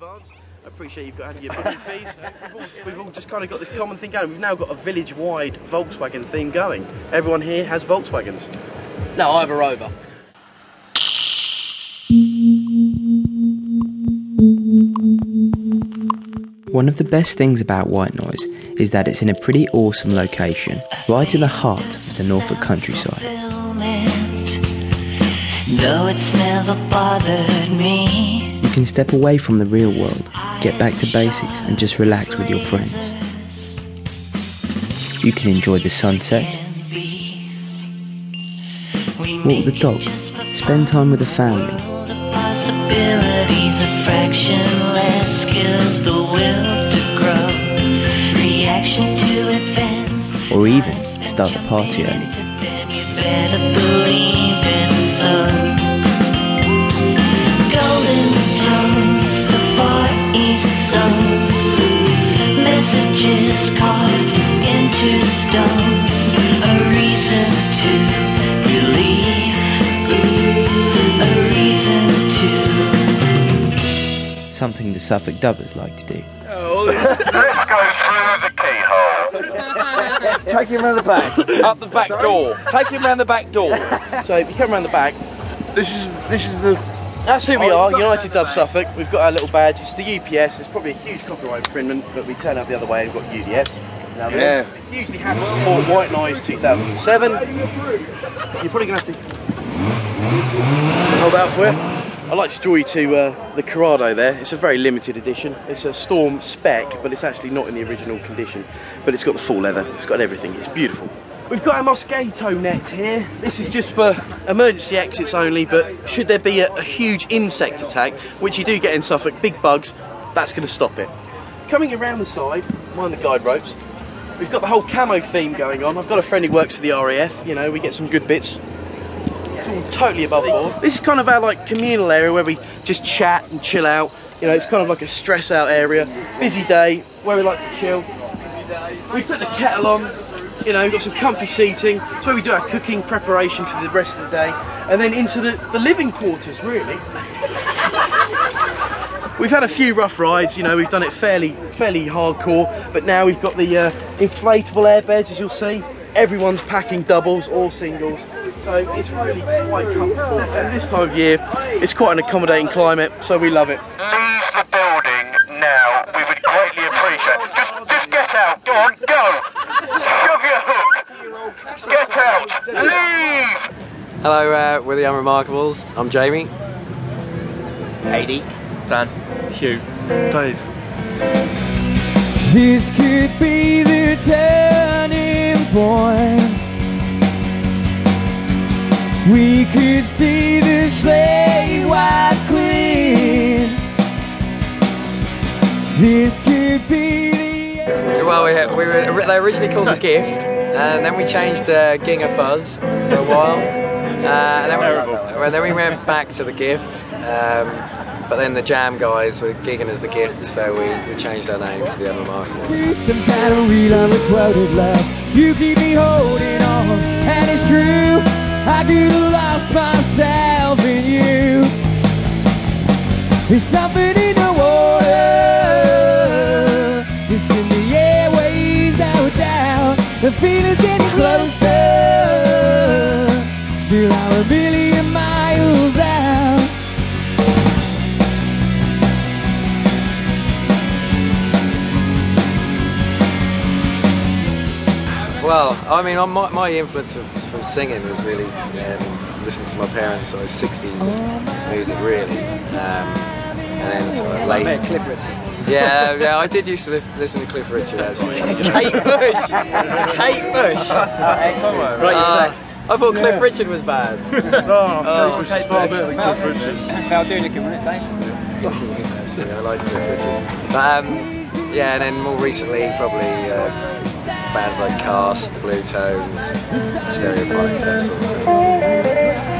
advance. I appreciate you've got to have your booking fees. We've all, just kind of got this common thing going. We've now got a village-wide Volkswagen theme going. Everyone here has Volkswagens. No, I have a Rover. One of the best things about White Noise is that it's in a pretty awesome location, right in the heart of the Norfolk countryside. No, it's never bothered me. You can step away from the real world, get back to basics, and just relax with your friends. You can enjoy the sunset, walk the dog, spend time with the family, a fraction less kills the will to grow. Reaction to events. or even start the party early. Something the Suffolk Dubbers like to do. Oh, Let's go through the keyhole. Take him around the back. Up the back door. Take him around the back door. So if you come around the back, This is this is the that's who we oh, are, United Dub Suffolk. We've got our little badge. It's the UPS. It's probably a huge copyright infringement, but we turn out the other way and we've got UDS. Now, Yeah. It usually happens for White Noise 2007. You're probably going to have to hold out for it. I'd like to draw you to uh, the Corrado there. It's a very limited edition. It's a Storm spec, but it's actually not in the original condition. But it's got the full leather. It's got everything. It's beautiful. We've got our Mosquito net here. This is just for emergency exits only, but should there be a, a huge insect attack, which you do get in Suffolk, big bugs, that's going to stop it. Coming around the side, mind the guide ropes, we've got the whole camo theme going on. I've got a friend who works for the RAF, you know, we get some good bits. Totally above board. This is kind of our like communal area where we just chat and chill out. You know, it's kind of like a stress out area. Busy day, where we like to chill. We put the kettle on, you know, we've got some comfy seating. It's where we do our cooking preparation for the rest of the day. And then into the, the living quarters, really. We've had a few rough rides, you know, we've done it fairly fairly hardcore, but now we've got the uh, inflatable airbeds, as you'll see. Everyone's packing doubles or singles, so it's really quite comfortable. And this time of year, it's quite an accommodating climate, so we love it. Leave the building now. We would greatly appreciate it. Just, just get out. Go on, go. Shove your hook. Get out. Leave. Hello, uh, we're the Unremarkables. I'm Jamie. AD. Dan. Hugh. Dave. This could be the turning point. We could see the sleigh white queen. This could be the. Well, we, we were they originally called the Gift, and then we changed uh, Ginger Fuzz for a while. Uh, and then we, well, then we went back to the Gift. Um, but then the Jam guys were gigging as the Gift, so we, we changed our name to the Unremarkables. to You keep me holding on, and it's true. I could have lost myself in you. There's something in the water. It's in the airways that we're down. The feeling's getting closer. Still, I'm a million Well, I mean, my, my influence of, from singing was really um, listening to my parents' sort of 60s music, really. Um, and then sort of late. Cliff Richard. Yeah, yeah, I did used to li- listen to Cliff Richard actually. Kate Bush! Kate Bush! Right, Uh, your sex. I thought Cliff Richard was bad. Oh, Kate Bush is far better than Cliff Richard. Val Doonican, wasn't it, Dave? Yeah, I like Cliff Richard. But um, yeah, and then more recently, probably uh, bands like Cast, The Bluetones, Stereophonics, that sort of thing.